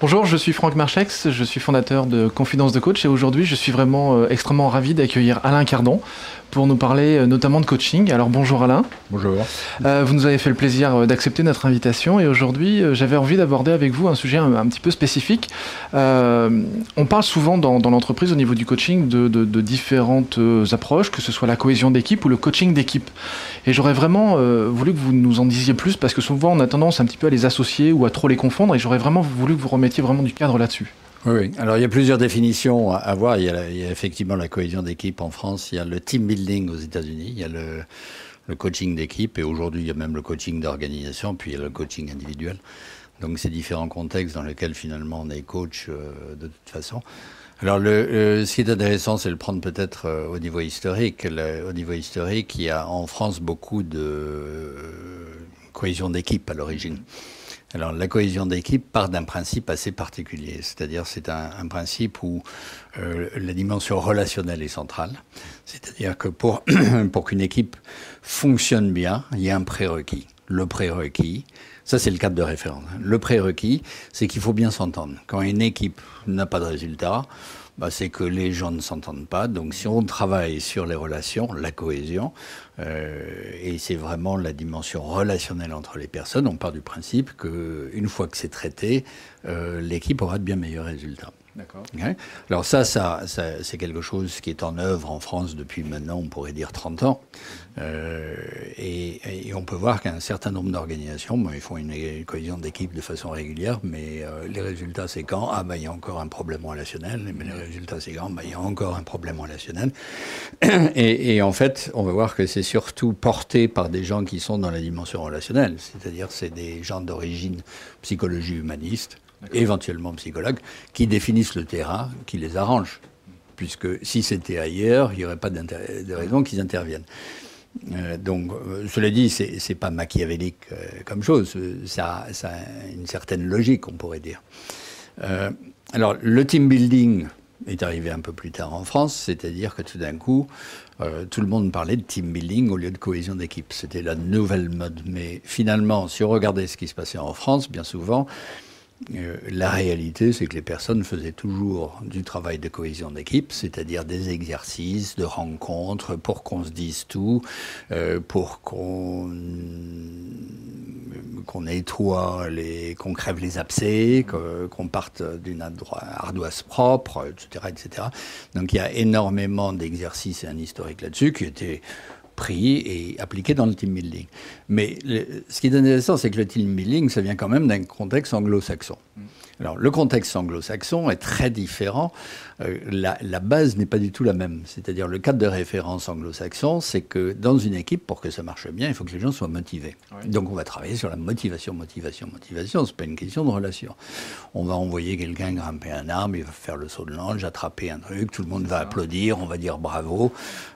Bonjour, je suis Franck Marchex, je suis fondateur de Confidence de Coach et aujourd'hui je suis vraiment euh, extrêmement ravi d'accueillir Alain Cardon pour nous parler euh, notamment de coaching. Alors bonjour Alain. Bonjour. Euh, vous nous avez fait le plaisir d'accepter notre invitation et aujourd'hui j'avais envie d'aborder avec vous un sujet un, un petit peu spécifique. On parle souvent dans, dans l'entreprise au niveau du coaching de, de- de différentes approches, que ce soit la cohésion d'équipe ou le coaching d'équipe. Et j'aurais vraiment voulu que vous nous en disiez plus parce que souvent on a tendance un petit peu à les associer ou à trop les confondre et j'aurais vraiment voulu que vous remettiez il y a plusieurs définitions à avoir. Il y a, effectivement la cohésion d'équipe en France, il y a le team building aux États-Unis, il y a le, coaching d'équipe, et aujourd'hui, il y a même le coaching d'organisation, puis il y a le coaching individuel. Donc, c'est différents contextes dans lesquels finalement on est coach euh, de toute façon. Alors, ce qui est intéressant, c'est de le prendre peut-être euh, au niveau historique. Au niveau historique, il y a en France beaucoup de euh, cohésion d'équipe à l'origine. Alors la cohésion d'équipe part d'un principe assez particulier, c'est-à-dire c'est un, principe où euh, la dimension relationnelle est centrale, c'est-à-dire que pour, pour qu'une équipe fonctionne bien, il y a un prérequis. Le prérequis, ça c'est le cadre de référence. hein. Le prérequis, c'est qu'il faut bien s'entendre. Quand une équipe n'a pas de résultat, bah, c'est que les gens ne s'entendent pas. Donc si on travaille sur les relations, la cohésion, euh, et c'est vraiment la dimension relationnelle entre les personnes, on part du principe qu'une fois que c'est traité, euh, l'équipe aura de bien meilleurs résultats. Alors ça, ça, c'est quelque chose qui est en œuvre en France depuis maintenant, on pourrait dire 30 ans. Euh, et, on peut voir qu'un certain nombre d'organisations, ils font une, une cohésion d'équipe de façon régulière, mais euh, les résultats, c'est quand? Ah, ben, il y a encore un problème relationnel. Mais les résultats, c'est quand? Ben, il y a encore un problème relationnel. Et, et en fait, on va voir que c'est surtout porté par des gens qui sont dans la dimension relationnelle, c'est-à-dire c'est des gens d'origine psychologie humaniste, éventuellement psychologues, qui définissent le terrain, qui les arrangent. Puisque si c'était ailleurs, il n'y aurait pas de raison qu'ils interviennent. Euh, donc, euh, cela dit, c'est pas machiavélique euh, comme chose. Ça, ça a une certaine logique, on pourrait dire. Alors, le team building est arrivé un peu plus tard en France, c'est-à-dire que tout d'un coup, tout le monde parlait de team building au lieu de cohésion d'équipe. C'était la nouvelle mode. Mais finalement, si on regardait ce qui se passait en France, bien souvent, euh, la réalité, c'est que les personnes faisaient toujours du travail de cohésion d'équipe, c'est-à-dire des exercices, de rencontres, pour qu'on se dise tout, euh, pour qu'on qu'on nettoie, les, qu'on crève les abcès, qu'on parte d'une ardoise propre, etc., etc. Donc il y a énormément d'exercices et un historique là-dessus qui était pris et appliqué dans le team building. Mais ce qui est intéressant, c'est que le team building, ça vient quand même d'un contexte anglo-saxon. Alors, le contexte anglo-saxon est très différent. Euh, la, la base n'est pas du tout la même. C'est-à-dire, le cadre de référence anglo-saxon, c'est que dans une équipe, pour que ça marche bien, il faut que les gens soient motivés. Donc, on va travailler sur la motivation, motivation, motivation. C'est pas une question de relation. On va envoyer quelqu'un grimper un arbre, il va faire le saut de l'ange, attraper un truc, tout le monde va applaudir, on va dire bravo.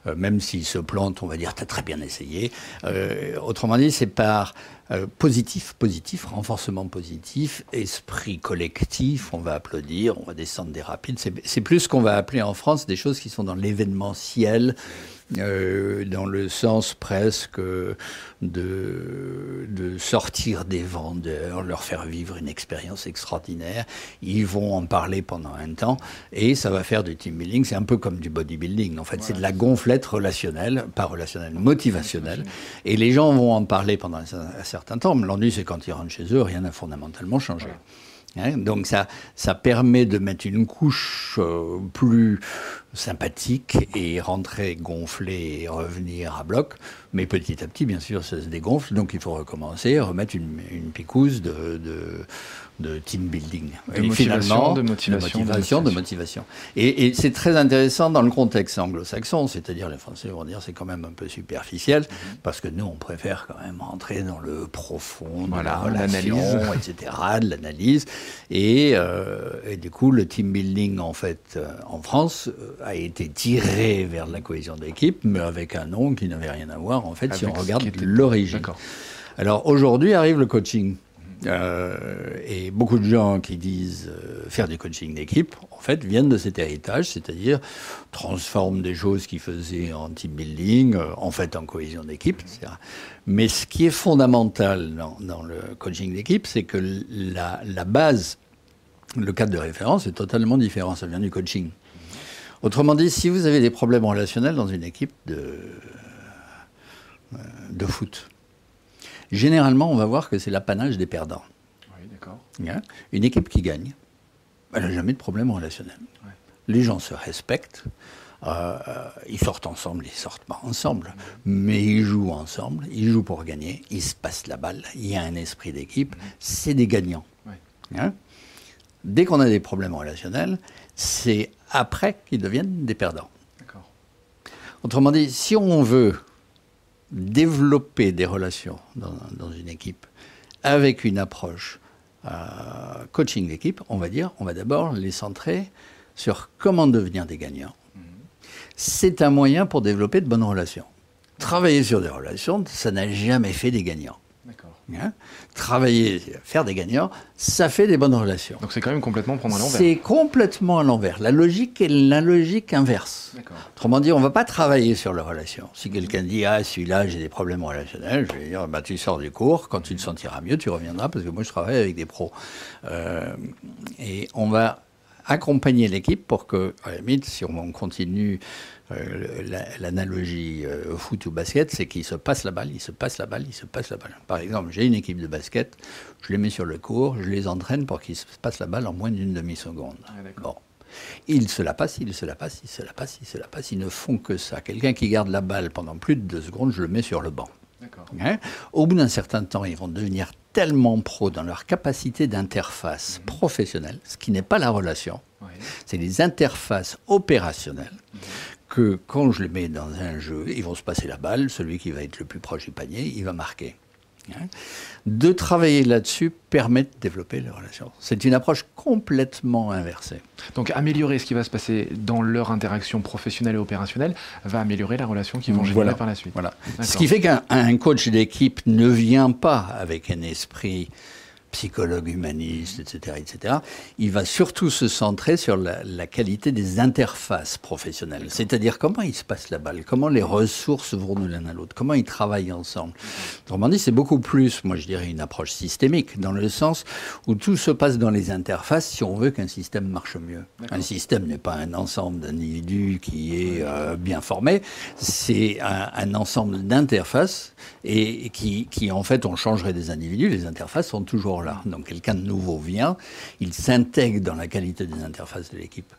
Euh, même s'il se plante, on va dire t'as très bien essayé. Euh, autrement dit, c'est par euh, positif, positif, renforcement positif, esprit collectif, on va applaudir, on va descendre des rapides. C'est c'est plus ce qu'on va appeler en France des choses qui sont dans l'événementiel, euh, dans le sens presque de, de sortir des vendeurs, leur faire vivre une expérience extraordinaire. Ils vont en parler pendant un temps et ça va faire du team building. C'est un peu comme du bodybuilding. En fait, c'est de la gonflette relationnelle, pas relationnelle, motivationnelle. Et les gens vont en parler pendant un, un certain temps. Mais l'ennui, c'est quand ils rentrent chez eux, rien n'a fondamentalement changé. Hein, donc ça, ça permet de mettre une couche euh, plus sympathique et rentrer gonfler et revenir à bloc. Mais petit à petit, bien sûr, ça se dégonfle. Donc il faut recommencer, remettre une, une picouse de, de, de team building. De motivation, de motivation, de motivation, de motivation. Et, et c'est très intéressant dans le contexte anglo-saxon, c'est-à-dire les Français vont dire c'est quand même un peu superficiel, parce que nous on préfère quand même rentrer dans le profond, de Voilà, la relation, l'analyse. etc., de l'analyse. Et, euh, et du coup, le team building, en fait, euh, en France, euh, a été tiré vers la cohésion d'équipe, mais avec un nom qui n'avait rien à voir, en fait, si on regarde l'origine. Alors aujourd'hui arrive le coaching. Euh, et beaucoup de gens qui disent euh, faire du coaching d'équipe, en fait, viennent de cet héritage, c'est-à-dire transforment des choses qu'ils faisaient en team building, euh, en fait en cohésion d'équipe, etc. Mais ce qui est fondamental dans, dans le coaching d'équipe, c'est que la, la base Le cadre de référence est totalement différent, ça vient du coaching. Autrement dit, si vous avez des problèmes relationnels dans une équipe de, de foot, généralement, on va voir que c'est l'apanage des perdants. Oui, d'accord. Hein? Une équipe qui gagne, elle n'a jamais de problème relationnel. Les gens se respectent, euh, ils sortent ensemble, ils sortent pas ensemble, mais ils jouent ensemble, ils jouent pour gagner, ils se passent la balle, il y a un esprit d'équipe, c'est des gagnants. Hein? Dès qu'on a des problèmes relationnels, c'est après qu'ils deviennent des perdants. Autrement dit, si on veut développer des relations dans, une équipe avec une approche euh, coaching d'équipe, on va dire, on va d'abord les centrer sur comment devenir des gagnants. C'est un moyen pour développer de bonnes relations. Travailler sur des relations, ça n'a jamais fait des gagnants. Hein Travailler, faire des gagnants, ça fait des bonnes relations. Donc c'est quand même complètement prendre à l'envers. C'est complètement à l'envers. La logique est la logique inverse. Autrement dit, on ne va pas travailler sur les relations. Si quelqu'un dit ah celui-là j'ai des problèmes relationnels, je vais dire bah tu sors du cours, quand tu te sentiras mieux, tu reviendras parce que moi je travaille avec des pros. Euh, et on va accompagner l'équipe pour que, à la limite, si on continue euh, l'analogie euh, foot ou basket, c'est qu'ils se passent la balle, ils se passent la balle, ils se passent la balle. Par exemple, j'ai une équipe de basket, je les mets sur le cours, je les entraîne pour qu'ils se passent la balle en moins d'une demi-seconde. Ah, bon. Ils se la passent, ils se la passent, ils se la passent, ils se la passent, ils ne font que ça. Quelqu'un qui garde la balle pendant plus de deux secondes, je le mets sur le banc. Hein? Au bout d'un certain temps, ils vont devenir tellement pros dans leur capacité d'interface mhm. professionnelle, ce qui n'est pas la relation, c'est les interfaces opérationnelles, mhm. que quand je les mets dans un jeu, ils vont se passer la balle, celui qui va être le plus proche du panier, il va marquer. Hein. de travailler là-dessus permet de développer les relations. C'est une approche complètement inversée. Donc améliorer ce qui va se passer dans leur interaction professionnelle et opérationnelle va améliorer la relation qu'ils vont générer par la suite. Voilà. Ce qui fait qu'un coach d'équipe ne vient pas avec un esprit psychologue humaniste, etc., etc., il va surtout se centrer sur la, qualité des interfaces professionnelles. C'est-à-dire comment il se passe la balle, comment les ressources vont de l'un à l'autre, comment ils travaillent ensemble. Autrement dit, c'est beaucoup plus, moi je dirais, une approche systémique, dans le sens où tout se passe dans les interfaces si on veut qu'un système marche mieux. Un système n'est pas un ensemble d'individus qui est euh, bien formé, c'est un, ensemble d'interfaces et, qui, qui, en fait, on changerait des individus, les interfaces sont toujours donc quelqu'un de nouveau vient, il s'intègre dans la qualité des interfaces de l'équipe.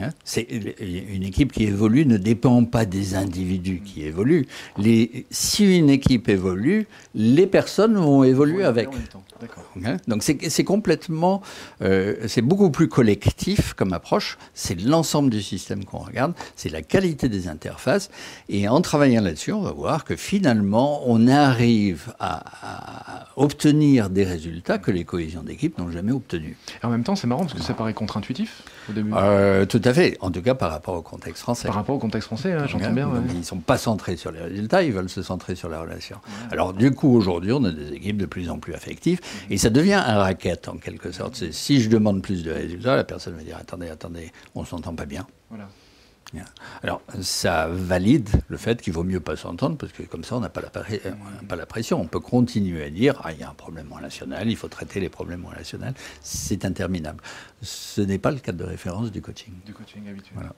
Hein c'est une équipe qui évolue ne dépend pas des individus qui évoluent. Les, si une équipe évolue, les personnes vont évoluer avec. Hein Donc c'est complètement, euh, c'est beaucoup plus collectif comme approche. C'est l'ensemble du système qu'on regarde, c'est la qualité des interfaces. Et en travaillant là-dessus, on va voir que finalement, on arrive à, obtenir des résultats que les cohésions d'équipe n'ont jamais obtenus. Et en même temps, c'est marrant parce que ça paraît contre-intuitif au début. Euh, tout à fait. En tout cas, par rapport au contexte français. Par rapport au contexte français, hein, j'entends bien. Ils ne sont pas centrés sur les résultats, ils veulent se centrer sur la relation. Alors, du coup, aujourd'hui, on a des équipes de plus en plus affectives et ça devient un racket en quelque sorte. Si je demande plus de résultats, la personne va dire attendez, attendez, on ne s'entend pas bien. Voilà. Alors, ça valide le fait qu'il vaut mieux pas s'entendre, parce que comme ça, on n'a pas, pas, la pression. On peut continuer à dire Ah, il y a un problème relationnel, il faut traiter les problèmes relationnels. C'est interminable. Ce n'est pas le cadre de référence du coaching. Du coaching habituel. Voilà.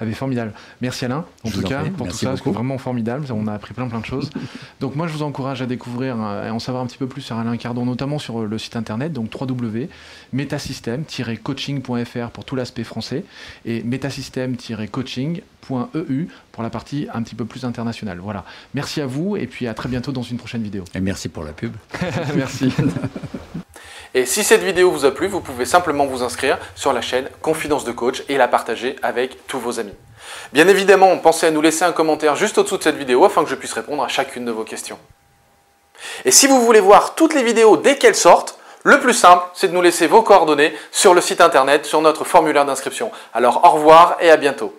Ah, formidable. Merci Alain, en tout cas, pour tout ça. C'est vraiment formidable. On a appris plein plein de choses. donc moi, je vous encourage à découvrir euh, et en savoir un petit peu plus sur Alain Cardon, notamment sur le site internet, donc www.metasystem-coaching.fr pour tout l'aspect français et metasystem-coaching.eu pour la partie un petit peu plus internationale. Voilà. Merci à vous et puis à très bientôt dans une prochaine vidéo. Et merci pour la pub. merci. Et si cette vidéo vous a plu, vous pouvez simplement vous inscrire sur la chaîne Confidence de Coach et la partager avec tous vos amis. Bien évidemment, pensez à nous laisser un commentaire juste au-dessous de cette vidéo afin que je puisse répondre à chacune de vos questions. Et si vous voulez voir toutes les vidéos dès qu'elles sortent, le plus simple, c'est de nous laisser vos coordonnées sur le site internet, sur notre formulaire d'inscription. Alors au revoir et à bientôt.